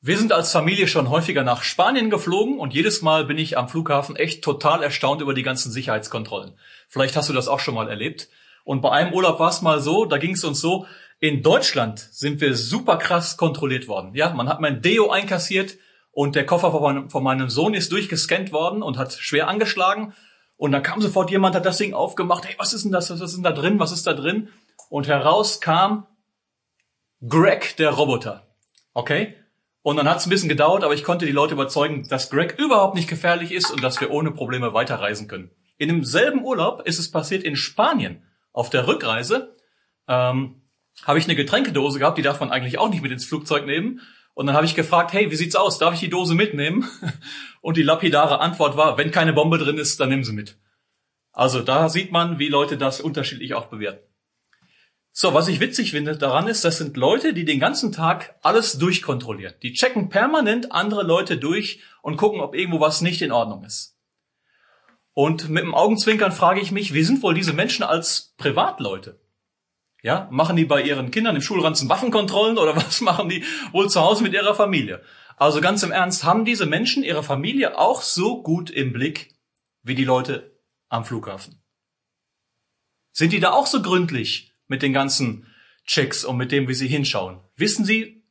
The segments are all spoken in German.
Wir sind als Familie schon häufiger nach Spanien geflogen und jedes Mal bin ich am Flughafen echt total erstaunt über die ganzen Sicherheitskontrollen. Vielleicht hast du das auch schon mal erlebt. Und bei einem Urlaub war es mal so, da ging es uns so, in Deutschland sind wir super krass kontrolliert worden. Ja, man hat mein Deo einkassiert und der Koffer von meinem Sohn ist durchgescannt worden und hat schwer angeschlagen. Und dann kam sofort jemand, hat das Ding aufgemacht. Hey, was ist denn das? Was ist denn da drin? Was ist da drin? Und heraus kam Greg, der Roboter. Okay? Und dann hat es ein bisschen gedauert, aber ich konnte die Leute überzeugen, dass Greg überhaupt nicht gefährlich ist und dass wir ohne Probleme weiterreisen können. In demselben Urlaub ist es passiert in Spanien. Auf der Rückreise ähm, habe ich eine Getränkedose gehabt, die darf man eigentlich auch nicht mit ins Flugzeug nehmen. Und dann habe ich gefragt, hey, wie sieht's aus? Darf ich die Dose mitnehmen? Und die lapidare Antwort war, wenn keine Bombe drin ist, dann nehmen Sie mit. Also da sieht man, wie Leute das unterschiedlich auch bewerten. So, was ich witzig finde daran ist, das sind Leute, die den ganzen Tag alles durchkontrollieren. Die checken permanent andere Leute durch und gucken, ob irgendwo was nicht in Ordnung ist. Und mit dem Augenzwinkern frage ich mich, wie sind wohl diese Menschen als Privatleute? Ja, machen die bei ihren Kindern im Schulranzen Waffenkontrollen oder was machen die wohl zu Hause mit ihrer Familie? Also ganz im Ernst, haben diese Menschen ihre Familie auch so gut im Blick wie die Leute am Flughafen? Sind die da auch so gründlich mit den ganzen Checks und mit dem, wie sie hinschauen? Wissen sie,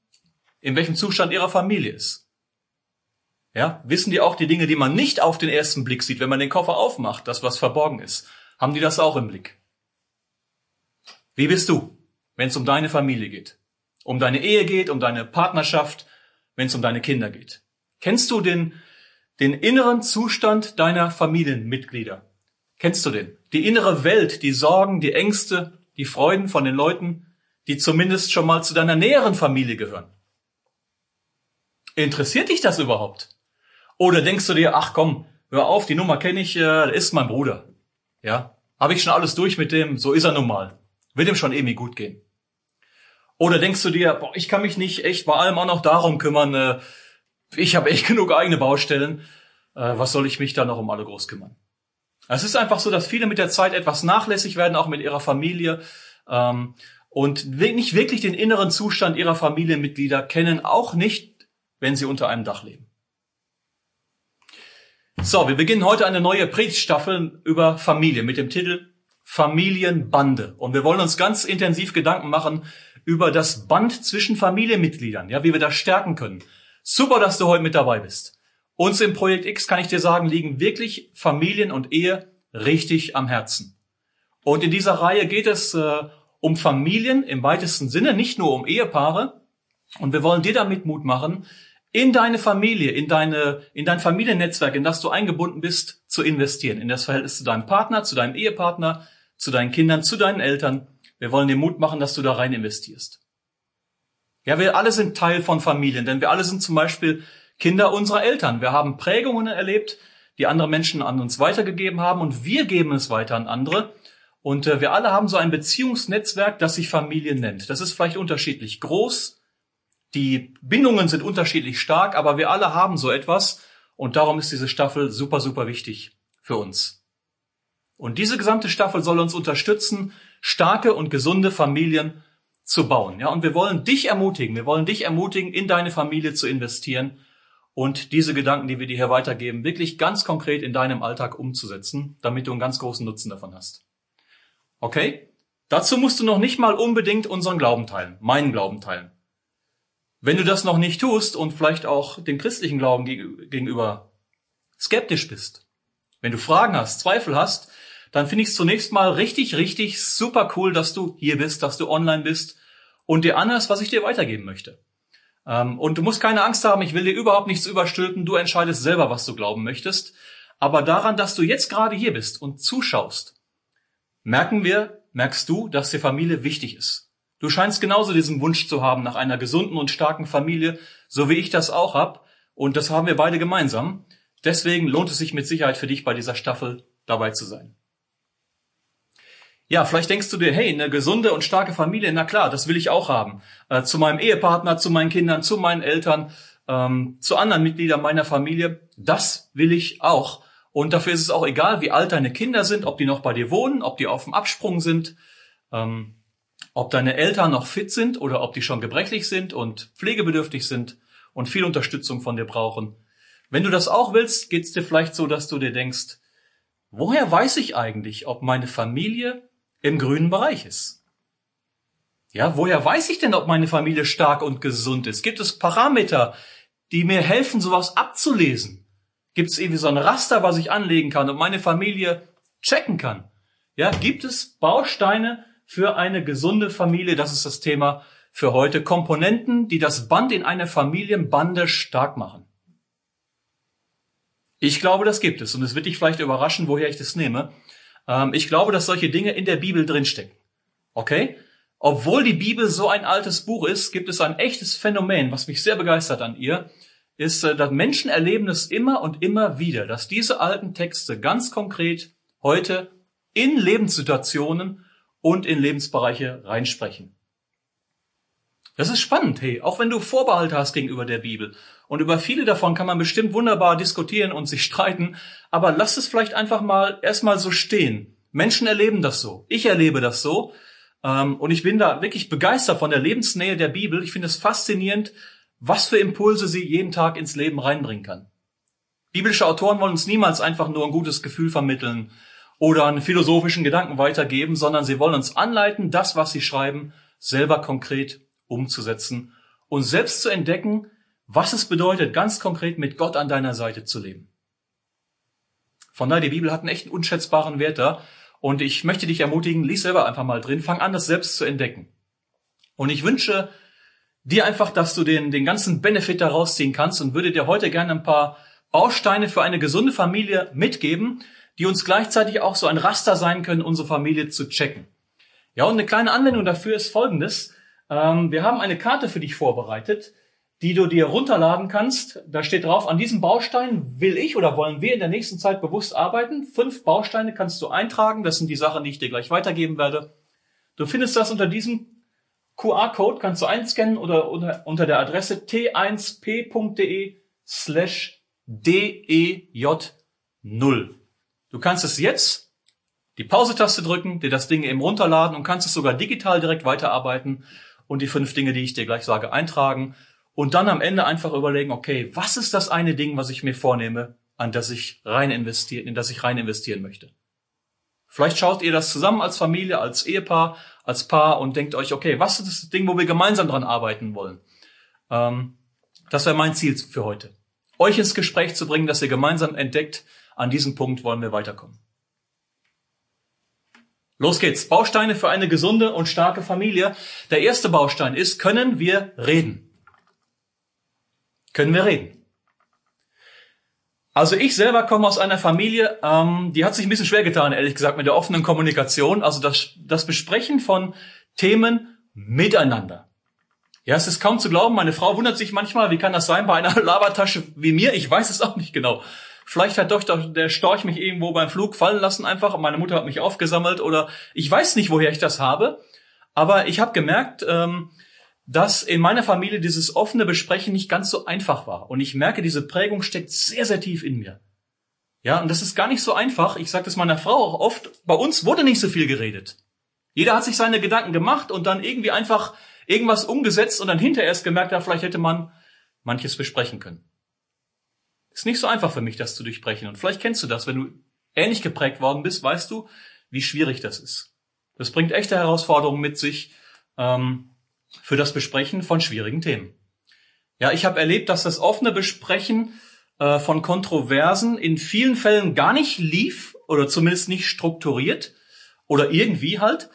in welchem Zustand ihre Familie ist? Ja, wissen die auch die Dinge, die man nicht auf den ersten Blick sieht, wenn man den Koffer aufmacht, das was verborgen ist? Haben die das auch im Blick? Wie bist du, wenn es um deine Familie geht? Um deine Ehe geht, um deine Partnerschaft, wenn es um deine Kinder geht? Kennst du den, den inneren Zustand deiner Familienmitglieder? Kennst du den? Die innere Welt, die Sorgen, die Ängste, die Freuden von den Leuten, die zumindest schon mal zu deiner näheren Familie gehören. Interessiert dich das überhaupt? Oder denkst du dir, ach komm, hör auf, die Nummer kenne ich, äh, ist mein Bruder. Ja, habe ich schon alles durch mit dem, so ist er nun mal. Wird ihm schon irgendwie gut gehen. Oder denkst du dir, boah, ich kann mich nicht echt bei allem auch noch darum kümmern, äh, ich habe echt genug eigene Baustellen, äh, was soll ich mich da noch um alle groß kümmern? Es ist einfach so, dass viele mit der Zeit etwas nachlässig werden, auch mit ihrer Familie. Ähm, und nicht wirklich den inneren Zustand ihrer Familienmitglieder kennen, auch nicht, wenn sie unter einem Dach leben. So, wir beginnen heute eine neue Predigtstaffel über Familie mit dem Titel Familienbande. Und wir wollen uns ganz intensiv Gedanken machen über das Band zwischen Familienmitgliedern, ja, wie wir das stärken können. Super, dass du heute mit dabei bist. Uns im Projekt X kann ich dir sagen, liegen wirklich Familien und Ehe richtig am Herzen. Und in dieser Reihe geht es äh, um Familien im weitesten Sinne, nicht nur um Ehepaare. Und wir wollen dir damit Mut machen, in deine Familie, in deine, in dein Familiennetzwerk, in das du eingebunden bist, zu investieren. In das Verhältnis zu deinem Partner, zu deinem Ehepartner, zu deinen Kindern, zu deinen Eltern. Wir wollen dir Mut machen, dass du da rein investierst. Ja, wir alle sind Teil von Familien, denn wir alle sind zum Beispiel Kinder unserer Eltern. Wir haben Prägungen erlebt, die andere Menschen an uns weitergegeben haben und wir geben es weiter an andere. Und äh, wir alle haben so ein Beziehungsnetzwerk, das sich Familie nennt. Das ist vielleicht unterschiedlich groß. Die Bindungen sind unterschiedlich stark, aber wir alle haben so etwas. Und darum ist diese Staffel super, super wichtig für uns. Und diese gesamte Staffel soll uns unterstützen, starke und gesunde Familien zu bauen. Ja, und wir wollen dich ermutigen. Wir wollen dich ermutigen, in deine Familie zu investieren und diese Gedanken, die wir dir hier weitergeben, wirklich ganz konkret in deinem Alltag umzusetzen, damit du einen ganz großen Nutzen davon hast. Okay? Dazu musst du noch nicht mal unbedingt unseren Glauben teilen, meinen Glauben teilen. Wenn du das noch nicht tust und vielleicht auch dem christlichen Glauben gegenüber skeptisch bist, wenn du Fragen hast, Zweifel hast, dann finde ich es zunächst mal richtig, richtig super cool, dass du hier bist, dass du online bist und dir anhörst, was ich dir weitergeben möchte. Ähm, und du musst keine Angst haben, ich will dir überhaupt nichts überstülpen, du entscheidest selber, was du glauben möchtest. Aber daran, dass du jetzt gerade hier bist und zuschaust, merken wir, merkst du, dass dir Familie wichtig ist. Du scheinst genauso diesen Wunsch zu haben nach einer gesunden und starken Familie, so wie ich das auch hab. Und das haben wir beide gemeinsam. Deswegen lohnt es sich mit Sicherheit für dich bei dieser Staffel dabei zu sein. Ja, vielleicht denkst du dir, hey, eine gesunde und starke Familie, na klar, das will ich auch haben. Äh, zu meinem Ehepartner, zu meinen Kindern, zu meinen Eltern, ähm, zu anderen Mitgliedern meiner Familie, das will ich auch. Und dafür ist es auch egal, wie alt deine Kinder sind, ob die noch bei dir wohnen, ob die auf dem Absprung sind, ähm, ob deine Eltern noch fit sind oder ob die schon gebrechlich sind und pflegebedürftig sind und viel Unterstützung von dir brauchen. Wenn du das auch willst, geht's dir vielleicht so, dass du dir denkst, woher weiß ich eigentlich, ob meine Familie im grünen Bereich ist? Ja, woher weiß ich denn, ob meine Familie stark und gesund ist? Gibt es Parameter, die mir helfen, sowas abzulesen? Gibt es irgendwie so ein Raster, was ich anlegen kann und meine Familie checken kann? Ja, gibt es Bausteine für eine gesunde Familie? Das ist das Thema für heute. Komponenten, die das Band in einer Familienbande stark machen. Ich glaube, das gibt es und es wird dich vielleicht überraschen, woher ich das nehme. Ähm, ich glaube, dass solche Dinge in der Bibel drinstecken. Okay? Obwohl die Bibel so ein altes Buch ist, gibt es ein echtes Phänomen, was mich sehr begeistert an ihr, ist, äh, dass Menschen erleben es immer und immer wieder, dass diese alten Texte ganz konkret heute in Lebenssituationen und in Lebensbereiche reinsprechen. Das ist spannend, hey, auch wenn du Vorbehalte hast gegenüber der Bibel. Und über viele davon kann man bestimmt wunderbar diskutieren und sich streiten, aber lass es vielleicht einfach mal erstmal so stehen. Menschen erleben das so. Ich erlebe das so. Ähm, und ich bin da wirklich begeistert von der Lebensnähe der Bibel. Ich finde es faszinierend, was für Impulse sie jeden Tag ins Leben reinbringen kann. Biblische Autoren wollen uns niemals einfach nur ein gutes Gefühl vermitteln oder einen philosophischen Gedanken weitergeben, sondern sie wollen uns anleiten, das, was sie schreiben, selber konkret umzusetzen und selbst zu entdecken, was es bedeutet, ganz konkret mit Gott an deiner Seite zu leben. Von daher, die Bibel hat einen echt unschätzbaren Wert da. Und ich möchte dich ermutigen, lies selber einfach mal drin, fang an, das selbst zu entdecken. Und ich wünsche dir einfach, dass du den, den ganzen Benefit daraus ziehen kannst und würde dir heute gerne ein paar Bausteine für eine gesunde Familie mitgeben, die uns gleichzeitig auch so ein Raster sein können, unsere Familie zu checken. Ja, und eine kleine Anwendung dafür ist folgendes. Ähm, wir haben eine Karte für dich vorbereitet die du dir runterladen kannst. Da steht drauf, an diesem Baustein will ich oder wollen wir in der nächsten Zeit bewusst arbeiten. Fünf Bausteine kannst du eintragen. Das sind die Sachen, die ich dir gleich weitergeben werde. Du findest das unter diesem QR-Code, kannst du einscannen oder unter, der Adresse t1p.de slash dej0. Du kannst es jetzt die Pause-Taste drücken, dir das Ding eben runterladen und kannst es sogar digital direkt weiterarbeiten und die fünf Dinge, die ich dir gleich sage, eintragen und dann am Ende einfach überlegen, okay, was ist das eine Ding, was ich mir vornehme, an das ich rein investieren, in das ich rein investieren möchte? Vielleicht schaut ihr das zusammen als Familie, als Ehepaar, als Paar und denkt euch, okay, was ist das Ding, wo wir gemeinsam dran arbeiten wollen? Ähm, das wäre mein Ziel für heute. Euch ins Gespräch zu bringen, dass ihr gemeinsam entdeckt, an diesem Punkt wollen wir weiterkommen. Los geht's. Bausteine für eine gesunde und starke Familie. Der erste Baustein ist, können wir reden? Können wir reden. Also ich selber komme aus einer Familie, ähm, die hat sich ein bisschen schwer getan, ehrlich gesagt, mit der offenen Kommunikation. Also das, das Besprechen von Themen miteinander. Ja, es ist kaum zu glauben. Meine Frau wundert sich manchmal, wie kann das sein bei einer Labertasche wie mir? Ich weiß es auch nicht genau. Vielleicht hat doch der Storch mich irgendwo beim Flug fallen lassen einfach und meine Mutter hat mich aufgesammelt oder ich weiß nicht, woher ich das habe. Aber ich habe gemerkt, ähm, dass in meiner Familie dieses offene Besprechen nicht ganz so einfach war. Und ich merke, diese Prägung steckt sehr, sehr tief in mir. Ja, und das ist gar nicht so einfach. Ich sage das meiner Frau auch oft. Bei uns wurde nicht so viel geredet. Jeder hat sich seine Gedanken gemacht und dann irgendwie einfach irgendwas umgesetzt und dann hinterher erst gemerkt, ja, vielleicht hätte man manches besprechen können. Ist nicht so einfach für mich, das zu durchbrechen. Und vielleicht kennst du das, wenn du ähnlich geprägt worden bist, weißt du, wie schwierig das ist. Das bringt echte Herausforderungen mit sich. Ähm, für das Besprechen von schwierigen Themen. Ja, ich habe erlebt, dass das offene Besprechen äh, von Kontroversen in vielen Fällen gar nicht lief oder zumindest nicht strukturiert oder irgendwie halt.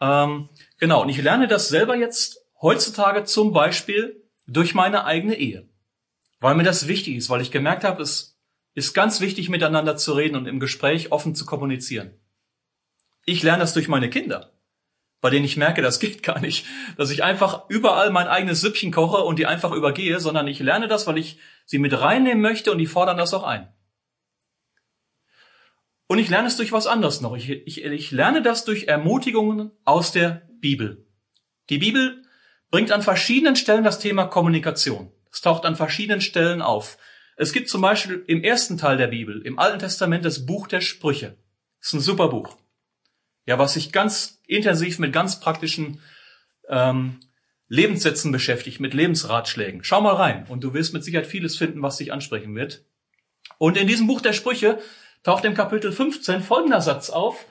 Ähm, genau, und ich lerne das selber jetzt heutzutage zum Beispiel durch meine eigene Ehe, weil mir das wichtig ist, weil ich gemerkt habe, es ist ganz wichtig, miteinander zu reden und im Gespräch offen zu kommunizieren. Ich lerne das durch meine Kinder bei denen ich merke, das geht gar nicht, dass ich einfach überall mein eigenes Süppchen koche und die einfach übergehe, sondern ich lerne das, weil ich sie mit reinnehmen möchte und die fordern das auch ein. Und ich lerne es durch was anderes noch. Ich, ich, ich lerne das durch Ermutigungen aus der Bibel. Die Bibel bringt an verschiedenen Stellen das Thema Kommunikation. Es taucht an verschiedenen Stellen auf. Es gibt zum Beispiel im ersten Teil der Bibel, im Alten Testament, das Buch der Sprüche. Das ist ein super Buch. Ja, was sich ganz intensiv mit ganz praktischen ähm, Lebenssätzen beschäftigt, mit Lebensratschlägen. Schau mal rein und du wirst mit Sicherheit vieles finden, was dich ansprechen wird. Und in diesem Buch der Sprüche taucht im Kapitel 15 folgender Satz auf.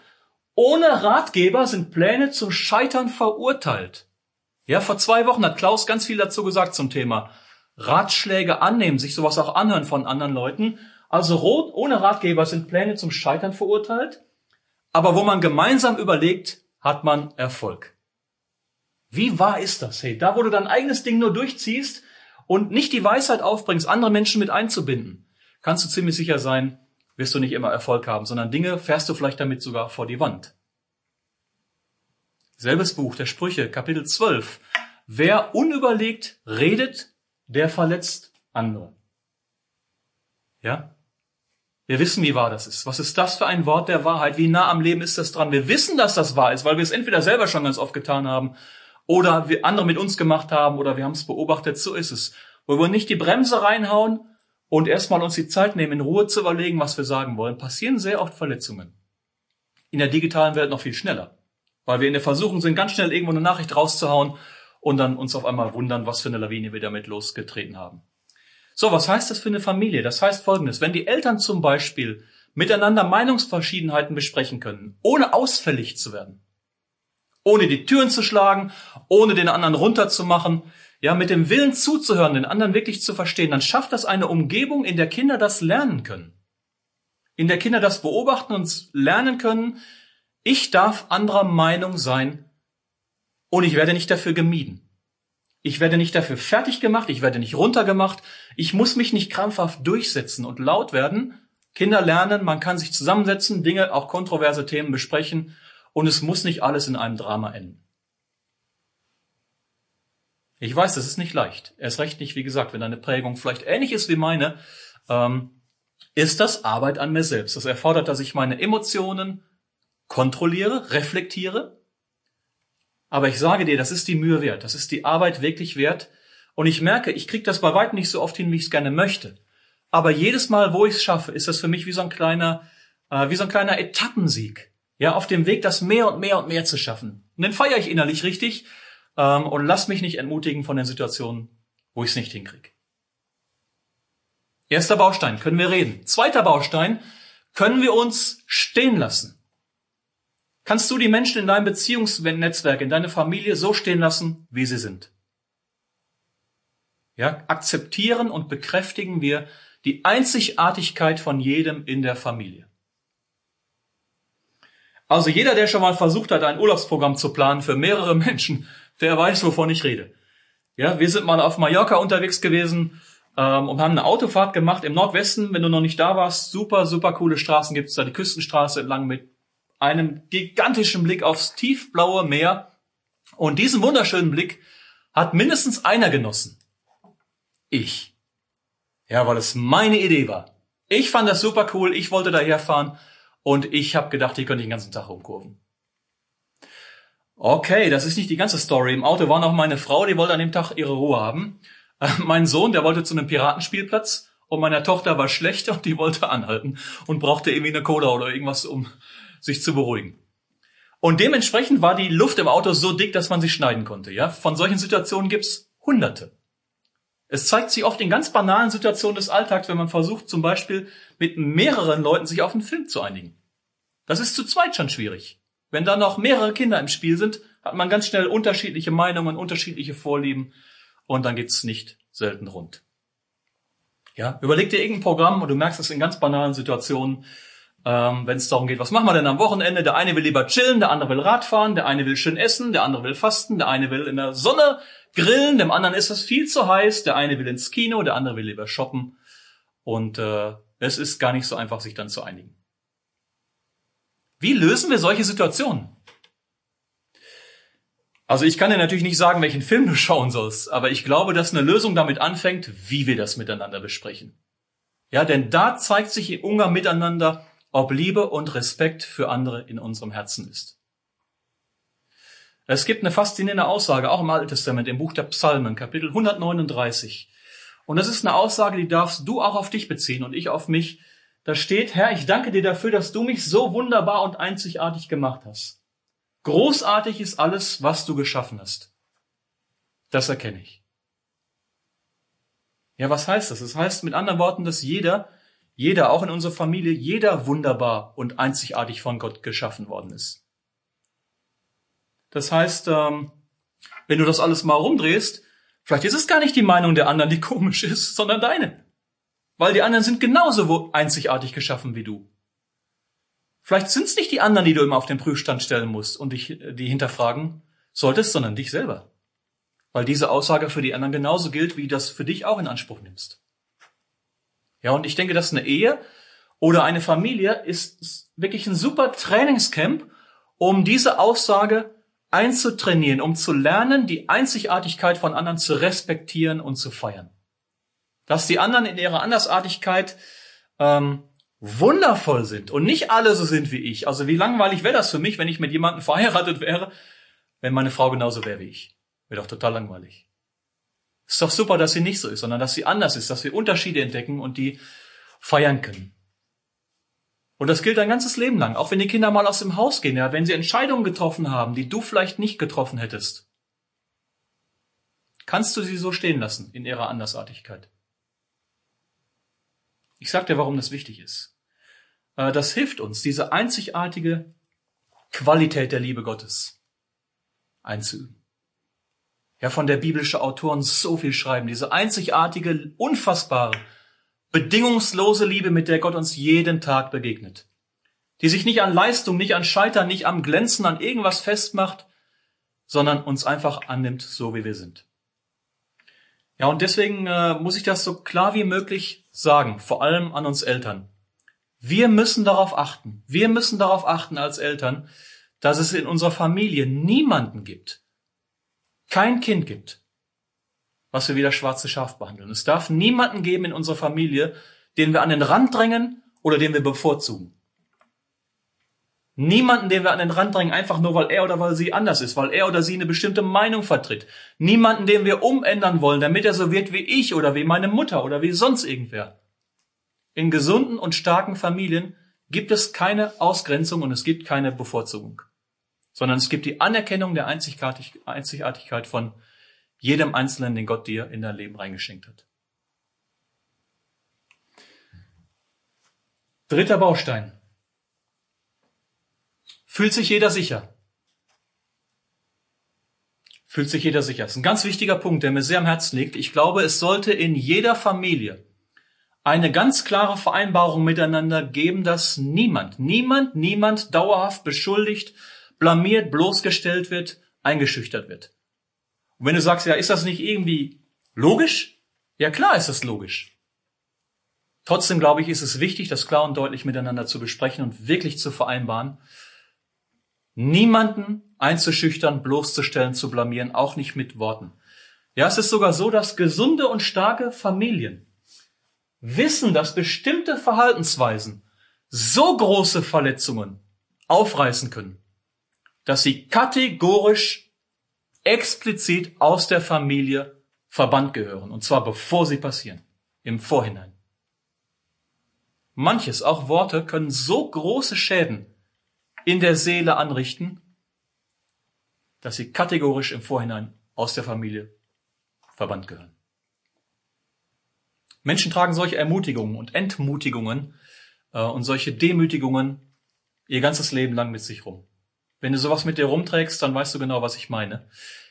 Ohne Ratgeber sind Pläne zum Scheitern verurteilt. Ja, vor zwei Wochen hat Klaus ganz viel dazu gesagt zum Thema Ratschläge annehmen, sich sowas auch anhören von anderen Leuten. Also ohne Ratgeber sind Pläne zum Scheitern verurteilt. Aber wo man gemeinsam überlegt, hat man Erfolg. Wie wahr ist das? Hey, da wo du dein eigenes Ding nur durchziehst und nicht die Weisheit aufbringst, andere Menschen mit einzubinden, kannst du ziemlich sicher sein, wirst du nicht immer Erfolg haben, sondern Dinge fährst du vielleicht damit sogar vor die Wand. Selbes Buch der Sprüche, Kapitel 12. Wer unüberlegt redet, der verletzt andere. Ja? Wir wissen, wie wahr das ist. Was ist das für ein Wort der Wahrheit? Wie nah am Leben ist das dran? Wir wissen, dass das wahr ist, weil wir es entweder selber schon ganz oft getan haben oder wir andere mit uns gemacht haben oder wir haben es beobachtet, so ist es. Wo wir nicht die Bremse reinhauen und erstmal uns die Zeit nehmen, in Ruhe zu überlegen, was wir sagen wollen, passieren sehr oft Verletzungen. In der digitalen Welt noch viel schneller, weil wir in der Versuchung sind, ganz schnell irgendwo eine Nachricht rauszuhauen und dann uns auf einmal wundern, was für eine Lawine wir damit losgetreten haben. So, was heißt das für eine Familie? Das heißt Folgendes. Wenn die Eltern zum Beispiel miteinander Meinungsverschiedenheiten besprechen können, ohne ausfällig zu werden, ohne die Türen zu schlagen, ohne den anderen runterzumachen, ja, mit dem Willen zuzuhören, den anderen wirklich zu verstehen, dann schafft das eine Umgebung, in der Kinder das lernen können. In der Kinder das beobachten und lernen können, ich darf anderer Meinung sein und ich werde nicht dafür gemieden. Ich werde nicht dafür fertig gemacht, ich werde nicht runtergemacht, ich muss mich nicht krampfhaft durchsetzen und laut werden. Kinder lernen, man kann sich zusammensetzen, Dinge, auch kontroverse Themen besprechen und es muss nicht alles in einem Drama enden. Ich weiß, das ist nicht leicht. Erst recht nicht, wie gesagt, wenn deine Prägung vielleicht ähnlich ist wie meine, ähm, ist das Arbeit an mir selbst. Das erfordert, dass ich meine Emotionen kontrolliere, reflektiere. Aber ich sage dir, das ist die Mühe wert. Das ist die Arbeit wirklich wert. Und ich merke, ich kriege das bei weitem nicht so oft hin, wie ich es gerne möchte. Aber jedes Mal, wo ich es schaffe, ist das für mich wie so ein kleiner, äh, wie so ein kleiner Etappensieg. Ja, auf dem Weg, das mehr und mehr und mehr zu schaffen. Und den feiere ich innerlich richtig ähm, und lass mich nicht entmutigen von den Situationen, wo ich es nicht hinkriege. Erster Baustein, können wir reden. Zweiter Baustein, können wir uns stehen lassen. Kannst du die Menschen in deinem Beziehungsnetzwerk, in deiner Familie so stehen lassen, wie sie sind? Ja, akzeptieren und bekräftigen wir die Einzigartigkeit von jedem in der Familie. Also jeder, der schon mal versucht hat, ein Urlaubsprogramm zu planen für mehrere Menschen, der weiß, wovon ich rede. Ja, wir sind mal auf Mallorca unterwegs gewesen ähm, und haben eine Autofahrt gemacht im Nordwesten. Wenn du noch nicht da warst, super, super coole Straßen gibt's da. Die Küstenstraße entlang mit einem gigantischen Blick aufs tiefblaue Meer. Und diesen wunderschönen Blick hat mindestens einer genossen. Ich. Ja, weil es meine Idee war. Ich fand das super cool. Ich wollte daher fahren. Und ich habe gedacht, hier könnte den ganzen Tag rumkurven. Okay, das ist nicht die ganze Story. Im Auto war noch meine Frau, die wollte an dem Tag ihre Ruhe haben. Mein Sohn, der wollte zu einem Piratenspielplatz und meiner Tochter war schlecht und die wollte anhalten und brauchte irgendwie eine Cola oder irgendwas, um sich zu beruhigen. Und dementsprechend war die Luft im Auto so dick, dass man sie schneiden konnte. Ja, von solchen Situationen gibt's Hunderte. Es zeigt sich oft in ganz banalen Situationen des Alltags, wenn man versucht, zum Beispiel mit mehreren Leuten sich auf einen Film zu einigen. Das ist zu zweit schon schwierig. Wenn da noch mehrere Kinder im Spiel sind, hat man ganz schnell unterschiedliche Meinungen, unterschiedliche Vorlieben und dann geht's nicht selten rund. Ja, überleg dir irgendein Programm und du merkst es in ganz banalen Situationen, ähm, wenn es darum geht, was machen wir denn am Wochenende? Der eine will lieber chillen, der andere will Radfahren, der eine will schön essen, der andere will fasten, der eine will in der Sonne grillen, dem anderen ist es viel zu heiß, der eine will ins Kino, der andere will lieber shoppen. Und äh, es ist gar nicht so einfach, sich dann zu einigen. Wie lösen wir solche Situationen? Also ich kann dir natürlich nicht sagen, welchen Film du schauen sollst, aber ich glaube, dass eine Lösung damit anfängt, wie wir das miteinander besprechen. Ja, denn da zeigt sich im Umgang miteinander, ob Liebe und Respekt für andere in unserem Herzen ist. Es gibt eine faszinierende Aussage, auch im Alten Testament, im Buch der Psalmen, Kapitel 139. Und das ist eine Aussage, die darfst du auch auf dich beziehen und ich auf mich. Da steht, Herr, ich danke dir dafür, dass du mich so wunderbar und einzigartig gemacht hast. Großartig ist alles, was du geschaffen hast. Das erkenne ich. Ja, was heißt das? Das heißt mit anderen Worten, dass jeder, jeder, auch in unserer Familie, jeder wunderbar und einzigartig von Gott geschaffen worden ist. Das heißt, ähm, wenn du das alles mal rumdrehst, vielleicht ist es gar nicht die Meinung der anderen, die komisch ist, sondern deine. Weil die anderen sind genauso einzigartig geschaffen wie du. Vielleicht sind es nicht die anderen, die du immer auf den Prüfstand stellen musst und dich die hinterfragen solltest, sondern dich selber. Weil diese Aussage für die anderen genauso gilt, wie das für dich auch in Anspruch nimmst. Ja, und ich denke, dass eine Ehe oder eine Familie ist wirklich ein super Trainingscamp, um diese Aussage einzutrainieren, um zu lernen, die Einzigartigkeit von anderen zu respektieren und zu feiern. Dass die anderen in ihrer Andersartigkeit ähm, wundervoll sind und nicht alle so sind wie ich. Also wie langweilig wäre das für mich, wenn ich mit jemandem verheiratet wäre, wenn meine Frau genauso wäre wie ich. Wäre doch total langweilig. Ist doch super, dass sie nicht so ist, sondern dass sie anders ist, dass wir Unterschiede entdecken und die feiern können. Und das gilt dein ganzes Leben lang, auch wenn die Kinder mal aus dem Haus gehen, ja, wenn sie Entscheidungen getroffen haben, die du vielleicht nicht getroffen hättest. Kannst du sie so stehen lassen in ihrer Andersartigkeit? Ich sag dir, warum das wichtig ist. Äh, das hilft uns, diese einzigartige Qualität der Liebe Gottes einzuüben. Ja, von der biblische Autoren so viel schreiben, diese einzigartige, unfassbare, bedingungslose Liebe, mit der Gott uns jeden Tag begegnet. Die sich nicht an Leistung, nicht an Scheitern, nicht am Glänzen, an irgendwas festmacht, sondern uns einfach annimmt, so wie wir sind. Ja, und deswegen äh, muss ich das so klar wie möglich sagen, vor allem an uns Eltern. Wir müssen darauf achten, wir müssen darauf achten als Eltern, dass es in unserer Familie niemanden gibt, kein Kind gibt, was wir wie das schwarze Schaf behandeln. Es darf niemanden geben in unserer Familie, den wir an den Rand drängen oder den wir bevorzugen. Niemanden, den wir an den Rand drängen, einfach nur, weil er oder weil sie anders ist, weil er oder sie eine bestimmte Meinung vertritt. Niemanden, den wir umändern wollen, damit er so wird wie ich oder wie meine Mutter oder wie sonst irgendwer. In gesunden und starken Familien gibt es keine Ausgrenzung und es gibt keine Bevorzugung, sondern es gibt die Anerkennung der Einzigartigkeit von jedem Einzelnen, den Gott dir in dein Leben reingeschenkt hat. Dritter Baustein. Fühlt sich jeder sicher? Fühlt sich jeder sicher? Das ist ein ganz wichtiger Punkt, der mir sehr am Herzen liegt. Ich glaube, es sollte in jeder Familie eine ganz klare Vereinbarung miteinander geben, dass niemand, niemand, niemand dauerhaft beschuldigt, blamiert, bloßgestellt wird, eingeschüchtert wird. Und wenn du sagst, ja, ist das nicht irgendwie logisch? Ja, klar ist das logisch. Trotzdem glaube ich, ist es wichtig, das klar und deutlich miteinander zu besprechen und wirklich zu vereinbaren. Niemanden einzuschüchtern, bloßzustellen, zu blamieren, auch nicht mit Worten. Ja, es ist sogar so, dass gesunde und starke Familien wissen, dass bestimmte Verhaltensweisen so große Verletzungen aufreißen können, dass sie kategorisch explizit aus der Familie verbannt gehören. Und zwar bevor sie passieren. Im Vorhinein. Manches, auch Worte, können so große Schäden in der Seele anrichten, dass sie kategorisch im Vorhinein aus der Familie verbannt gehören. Menschen tragen solche Ermutigungen und Entmutigungen äh, und solche Demütigungen ihr ganzes Leben lang mit sich rum. Wenn du sowas mit dir rumträgst, dann weißt du genau, was ich meine.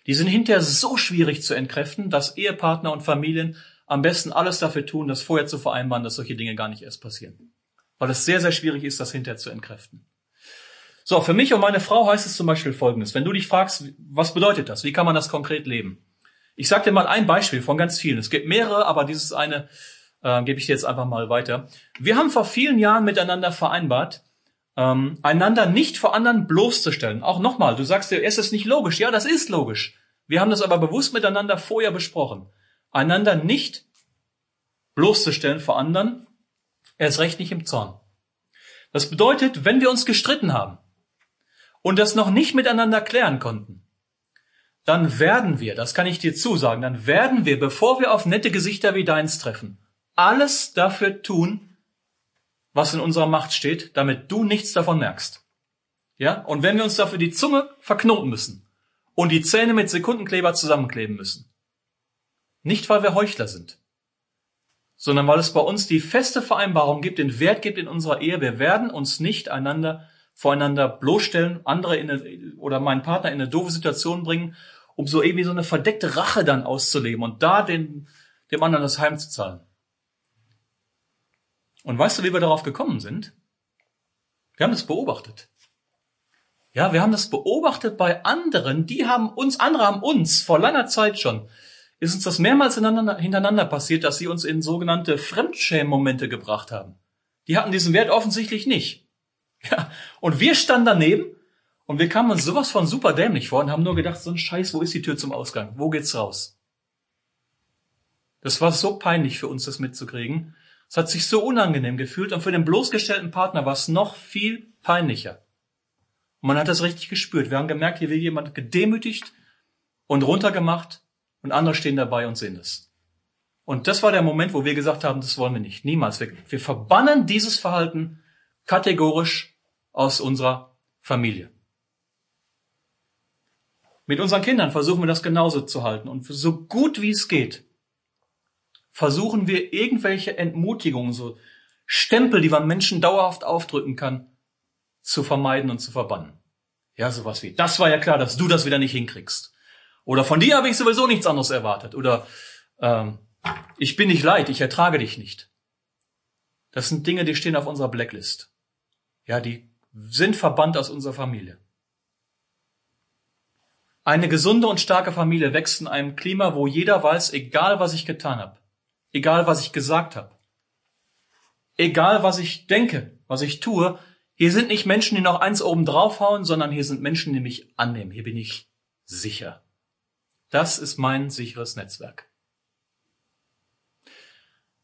Die sind hinterher so schwierig zu entkräften, dass Ehepartner und Familien am besten alles dafür tun, das vorher zu vereinbaren, dass solche Dinge gar nicht erst passieren. Weil es sehr, sehr schwierig ist, das hinterher zu entkräften. So, für mich und meine Frau heißt es zum Beispiel Folgendes. Wenn du dich fragst, was bedeutet das? Wie kann man das konkret leben? Ich sage dir mal ein Beispiel von ganz vielen. Es gibt mehrere, aber dieses eine äh, gebe ich dir jetzt einfach mal weiter. Wir haben vor vielen Jahren miteinander vereinbart, ähm, einander nicht vor anderen bloßzustellen. Auch nochmal, du sagst dir, ist es nicht logisch? Ja, das ist logisch. Wir haben das aber bewusst miteinander vorher besprochen. Einander nicht bloßzustellen vor anderen, erst recht nicht im Zorn. Das bedeutet, wenn wir uns gestritten haben und das noch nicht miteinander klären konnten, dann werden wir, das kann ich dir zusagen, dann werden wir, bevor wir auf nette Gesichter wie deins treffen, alles dafür tun, was in unserer Macht steht, damit du nichts davon merkst. Ja? Und wenn wir uns dafür die Zunge verknoten müssen und die Zähne mit Sekundenkleber zusammenkleben müssen. Nicht, weil wir Heuchler sind, sondern weil es bei uns die feste Vereinbarung gibt, den Wert gibt in unserer Ehe. Wir werden uns nicht einander voreinander bloßstellen, andere in eine, oder meinen Partner in eine doofe Situation bringen, um so irgendwie so eine verdeckte Rache dann auszuleben und da den, dem anderen das Heim zu zahlen. Und weißt du, wie wir darauf gekommen sind? Wir haben das beobachtet. Ja, wir haben das beobachtet bei anderen, die haben uns, andere haben uns vor langer Zeit schon, ist uns das mehrmals hintereinander passiert, dass sie uns in sogenannte Fremdschämen-Momente gebracht haben. Die hatten diesen Wert offensichtlich nicht. Ja, und wir standen daneben und wir kamen uns sowas von super dämlich vor und haben nur gedacht, so ein Scheiß, wo ist die Tür zum Ausgang? Wo geht's raus? Das war so peinlich für uns, das mitzukriegen. Es hat sich so unangenehm gefühlt und für den bloßgestellten Partner war es noch viel peinlicher. Und man hat das richtig gespürt. Wir haben gemerkt, hier wird jemand gedemütigt und runtergemacht und andere stehen dabei und sehen es. Und das war der Moment, wo wir gesagt haben, das wollen wir nicht. Niemals. Wir, wir verbannen dieses Verhalten kategorisch aus unserer Familie. Mit unseren Kindern versuchen wir das genauso zu halten und so gut wie es geht versuchen wir irgendwelche Entmutigungen, so Stempel, die man Menschen dauerhaft aufdrücken kann, zu vermeiden und zu verbannen. Ja, sowas wie, das war ja klar, dass du das wieder nicht hinkriegst. Oder von dir habe ich sowieso nichts anderes erwartet. Oder ähm, ich bin nicht leid, ich ertrage dich nicht. Das sind Dinge, die stehen auf unserer Blacklist. Ja, die sind verbannt aus unserer Familie. Eine gesunde und starke Familie wächst in einem Klima, wo jeder weiß, egal was ich getan habe, egal was ich gesagt habe, egal was ich denke, was ich tue, hier sind nicht Menschen, die noch eins oben draufhauen, sondern hier sind Menschen, die mich annehmen. Hier bin ich sicher. Das ist mein sicheres Netzwerk.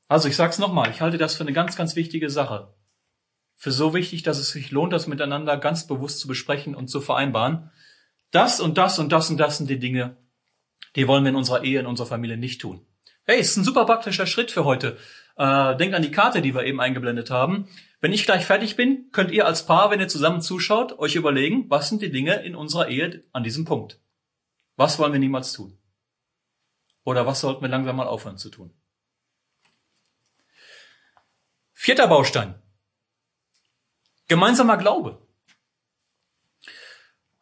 Also ich sag's nochmal, ich halte das für eine ganz, ganz wichtige Sache. Für so wichtig, dass es sich lohnt, das miteinander ganz bewusst zu besprechen und zu vereinbaren. Das und das und das und das sind die Dinge, die wollen wir in unserer Ehe, in unserer Familie nicht tun. Hey, ist ein super praktischer Schritt für heute. Äh, denkt an die Karte, die wir eben eingeblendet haben. Wenn ich gleich fertig bin, könnt ihr als Paar, wenn ihr zusammen zuschaut, euch überlegen, was sind die Dinge in unserer Ehe an diesem Punkt? Was wollen wir niemals tun? Oder was sollten wir langsam mal aufhören zu tun? Vierter Baustein. Gemeinsamer Glaube.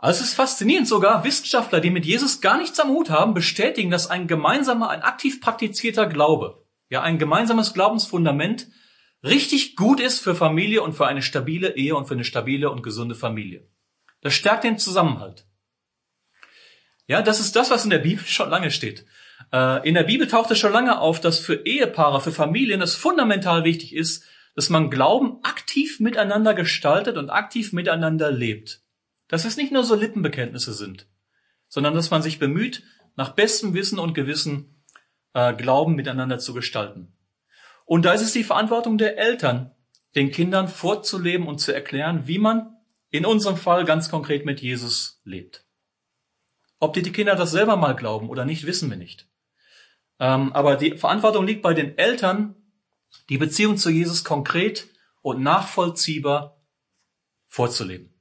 Also es ist faszinierend sogar, Wissenschaftler, die mit Jesus gar nichts am Hut haben, bestätigen, dass ein gemeinsamer, ein aktiv praktizierter Glaube, ja ein gemeinsames Glaubensfundament, richtig gut ist für Familie und für eine stabile Ehe und für eine stabile und gesunde Familie. Das stärkt den Zusammenhalt. Ja, das ist das, was in der Bibel schon lange steht. Äh, in der Bibel taucht es schon lange auf, dass für Ehepaare, für Familien es fundamental wichtig ist, dass man Glauben aktiv miteinander gestaltet und aktiv miteinander lebt dass es nicht nur so Lippenbekenntnisse sind, sondern dass man sich bemüht, nach bestem Wissen und Gewissen äh, Glauben miteinander zu gestalten. Und da ist es die Verantwortung der Eltern, den Kindern vorzuleben und zu erklären, wie man in unserem Fall ganz konkret mit Jesus lebt. Ob die, die Kinder das selber mal glauben oder nicht, wissen wir nicht. Ähm, aber die Verantwortung liegt bei den Eltern, die Beziehung zu Jesus konkret und nachvollziehbar vorzuleben.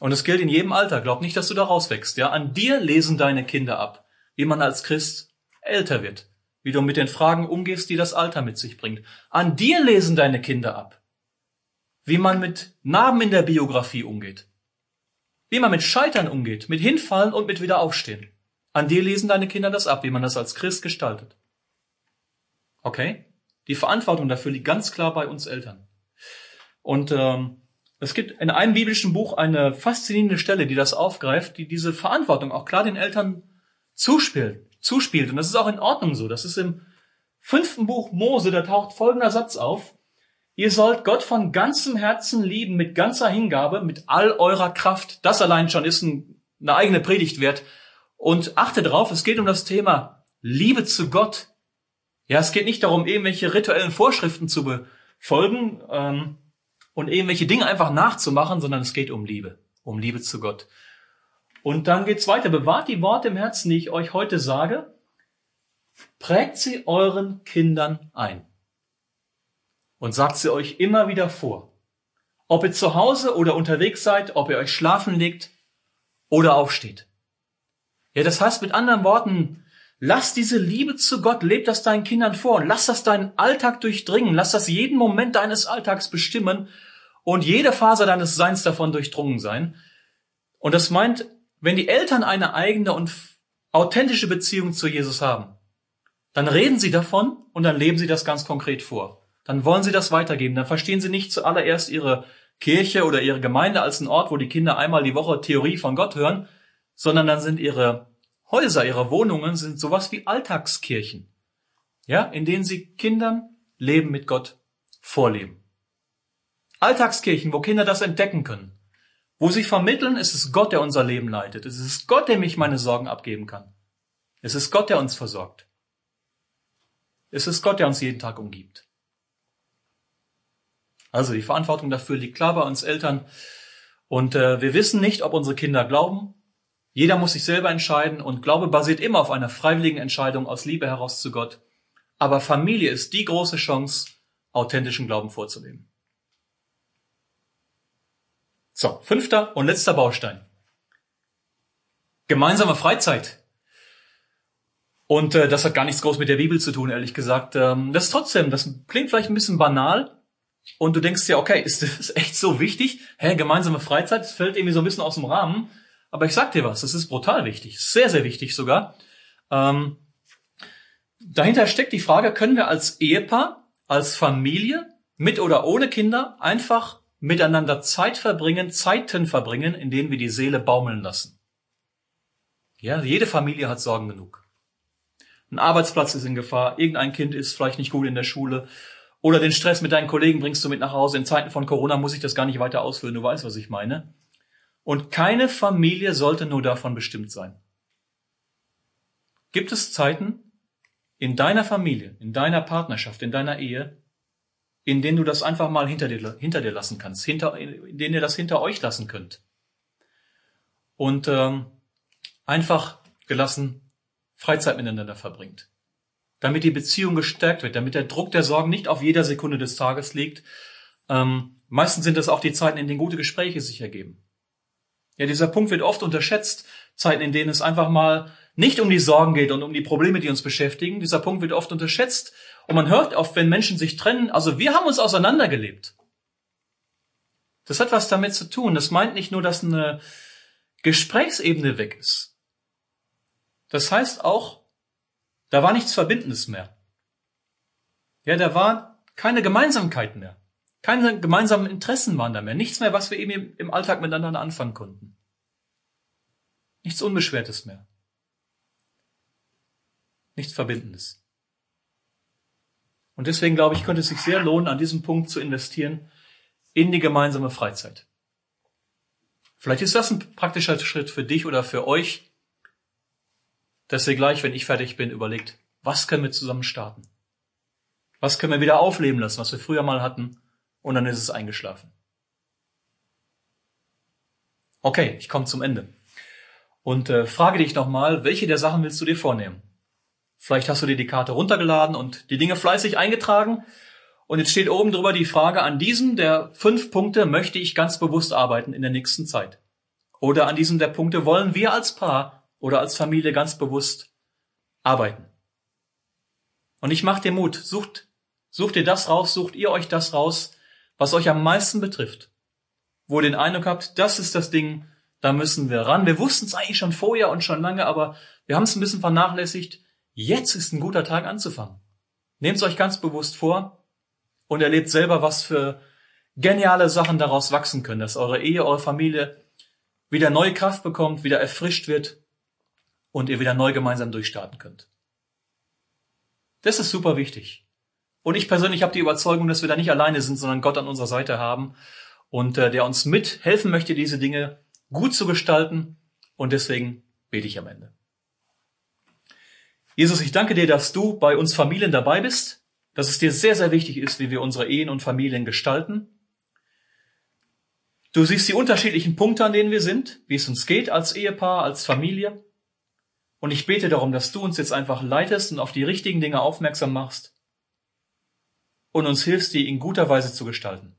Und es gilt in jedem Alter. Glaub nicht, dass du da rauswächst. Ja, an dir lesen deine Kinder ab, wie man als Christ älter wird, wie du mit den Fragen umgehst, die das Alter mit sich bringt. An dir lesen deine Kinder ab, wie man mit Narben in der Biografie umgeht, wie man mit Scheitern umgeht, mit Hinfallen und mit Wiederaufstehen. An dir lesen deine Kinder das ab, wie man das als Christ gestaltet. Okay? Die Verantwortung dafür liegt ganz klar bei uns Eltern. Und ähm, es gibt in einem biblischen Buch eine faszinierende Stelle, die das aufgreift, die diese Verantwortung auch klar den Eltern zuspielt. zuspielt. Und das ist auch in Ordnung so. Das ist im fünften Buch Mose, da taucht folgender Satz auf. Ihr sollt Gott von ganzem Herzen lieben, mit ganzer Hingabe, mit all eurer Kraft. Das allein schon ist ein, eine eigene Predigt wert. Und achte drauf, es geht um das Thema Liebe zu Gott. Ja, es geht nicht darum, irgendwelche rituellen Vorschriften zu befolgen, ähm, und irgendwelche Dinge einfach nachzumachen, sondern es geht um Liebe, um Liebe zu Gott. Und dann geht's weiter. Bewahrt die Worte im Herzen, die ich euch heute sage. Prägt sie euren Kindern ein. Und sagt sie euch immer wieder vor. Ob ihr zu Hause oder unterwegs seid, ob ihr euch schlafen legt oder aufsteht. Ja, das heißt mit anderen Worten, lass diese Liebe zu Gott, leb das deinen Kindern vor und lass das deinen Alltag durchdringen, lass das jeden Moment deines Alltags bestimmen und jede Phase deines Seins davon durchdrungen sein. Und das meint, wenn die Eltern eine eigene und authentische Beziehung zu Jesus haben, dann reden sie davon und dann leben sie das ganz konkret vor. Dann wollen sie das weitergeben. Dann verstehen sie nicht zuallererst ihre Kirche oder ihre Gemeinde als ein Ort, wo die Kinder einmal die Woche Theorie von Gott hören, sondern dann sind ihre Häuser, ihre Wohnungen sind sowas wie Alltagskirchen. Ja, in denen sie Kindern Leben mit Gott vorleben. Alltagskirchen, wo Kinder das entdecken können. Wo sie vermitteln, es ist Gott, der unser Leben leitet. Es ist Gott, der mich meine Sorgen abgeben kann. Es ist Gott, der uns versorgt. Es ist Gott, der uns jeden Tag umgibt. Also die Verantwortung dafür liegt klar bei uns Eltern. Und äh, wir wissen nicht, ob unsere Kinder glauben. Jeder muss sich selber entscheiden und Glaube basiert immer auf einer freiwilligen Entscheidung aus Liebe heraus zu Gott. Aber Familie ist die große Chance, authentischen Glauben vorzuleben. So, fünfter und letzter Baustein. Gemeinsame Freizeit. Und äh, das hat gar nichts groß mit der Bibel zu tun, ehrlich gesagt. Ähm, das ist trotzdem, das klingt vielleicht ein bisschen banal, und du denkst dir, okay, ist das echt so wichtig? Hä, gemeinsame Freizeit, das fällt irgendwie so ein bisschen aus dem Rahmen. Aber ich sag dir was, das ist brutal wichtig, sehr, sehr wichtig sogar. Ähm, dahinter steckt die Frage, können wir als Ehepaar, als Familie, mit oder ohne Kinder, einfach miteinander Zeit verbringen, Zeiten verbringen, in denen wir die Seele baumeln lassen. Ja, jede Familie hat Sorgen genug. Ein Arbeitsplatz ist in Gefahr, irgendein Kind ist vielleicht nicht gut in der Schule oder den Stress mit deinen Kollegen bringst du mit nach Hause. In Zeiten von Corona muss ich das gar nicht weiter ausführen. Du weißt, was ich meine. Und keine Familie sollte nur davon bestimmt sein. Gibt es Zeiten in deiner Familie, in deiner Partnerschaft, in deiner Ehe, in denen du das einfach mal hinter dir, hinter dir lassen kannst, hinter, in denen ihr das hinter euch lassen könnt? Und ähm, einfach gelassen Freizeit miteinander verbringt damit die Beziehung gestärkt wird, damit der Druck der Sorgen nicht auf jeder Sekunde des Tages liegt. Ähm, meistens sind das auch die Zeiten, in denen gute Gespräche sich ergeben. Ja, dieser Punkt wird oft unterschätzt. Zeiten, in denen es einfach mal nicht um die Sorgen geht und um die Probleme, die uns beschäftigen. Dieser Punkt wird oft unterschätzt. Und man hört oft, wenn Menschen sich trennen, also wir haben uns auseinandergelebt. Das hat was damit zu tun. Das meint nicht nur, dass eine Gesprächsebene weg ist. Das heißt auch, da war nichts Verbindendes mehr. Ja, da war keine Gemeinsamkeit mehr. Keine gemeinsamen Interessen waren da mehr. Nichts mehr, was wir eben im Alltag miteinander anfangen konnten. Nichts Unbeschwertes mehr. Nichts Verbindendes. Und deswegen glaube ich, könnte es sich sehr lohnen, an diesem Punkt zu investieren in die gemeinsame Freizeit. Vielleicht ist das ein praktischer Schritt für dich oder für euch, dass ihr gleich, wenn ich fertig bin, überlegt, was können wir zusammen starten? Was können wir wieder aufleben lassen, was wir früher mal hatten? Und dann ist es eingeschlafen. Okay, ich komme zum Ende. Und äh, frage dich nochmal, welche der Sachen willst du dir vornehmen? Vielleicht hast du dir die Karte runtergeladen und die Dinge fleißig eingetragen. Und jetzt steht oben drüber die Frage, an diesem der fünf Punkte möchte ich ganz bewusst arbeiten in der nächsten Zeit. Oder an diesem der Punkte wollen wir als Paar oder als Familie ganz bewusst arbeiten. Und ich mache dir Mut, sucht, sucht ihr das raus, sucht ihr euch das raus, was euch am meisten betrifft. Wo ihr den Eindruck habt, das ist das Ding, da müssen wir ran. Wir wussten es eigentlich schon vorher und schon lange, aber wir haben es ein bisschen vernachlässigt. Jetzt ist ein guter Tag anzufangen. Nehmt es euch ganz bewusst vor und erlebt selber, was für geniale Sachen daraus wachsen können, dass eure Ehe, eure Familie wieder neue Kraft bekommt, wieder erfrischt wird und ihr wieder neu gemeinsam durchstarten könnt. Das ist super wichtig. Und ich persönlich habe die Überzeugung, dass wir da nicht alleine sind, sondern Gott an unserer Seite haben und äh, der uns mithelfen möchte, diese Dinge gut zu gestalten. Und deswegen bete ich am Ende. Jesus, ich danke dir, dass du bei uns Familien dabei bist, dass es dir sehr, sehr wichtig ist, wie wir unsere Ehen und Familien gestalten. Du siehst die unterschiedlichen Punkte, an denen wir sind, wie es uns geht als Ehepaar, als Familie. Und ich bete darum, dass du uns jetzt einfach leitest und auf die richtigen Dinge aufmerksam machst und uns hilfst, die in guter Weise zu gestalten.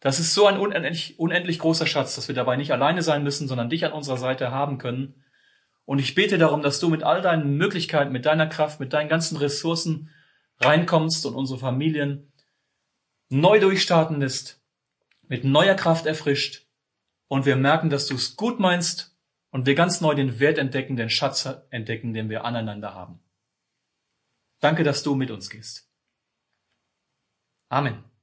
Das ist so ein unendlich, unendlich großer Schatz, dass wir dabei nicht alleine sein müssen, sondern dich an unserer Seite haben können. Und ich bete darum, dass du mit all deinen Möglichkeiten, mit deiner Kraft, mit deinen ganzen Ressourcen reinkommst und unsere Familien neu durchstarten lässt, mit neuer Kraft erfrischt und wir merken, dass du es gut meinst und wir ganz neu den Wert entdecken, den Schatz entdecken, den wir aneinander haben. Danke, dass du mit uns gehst. Amen.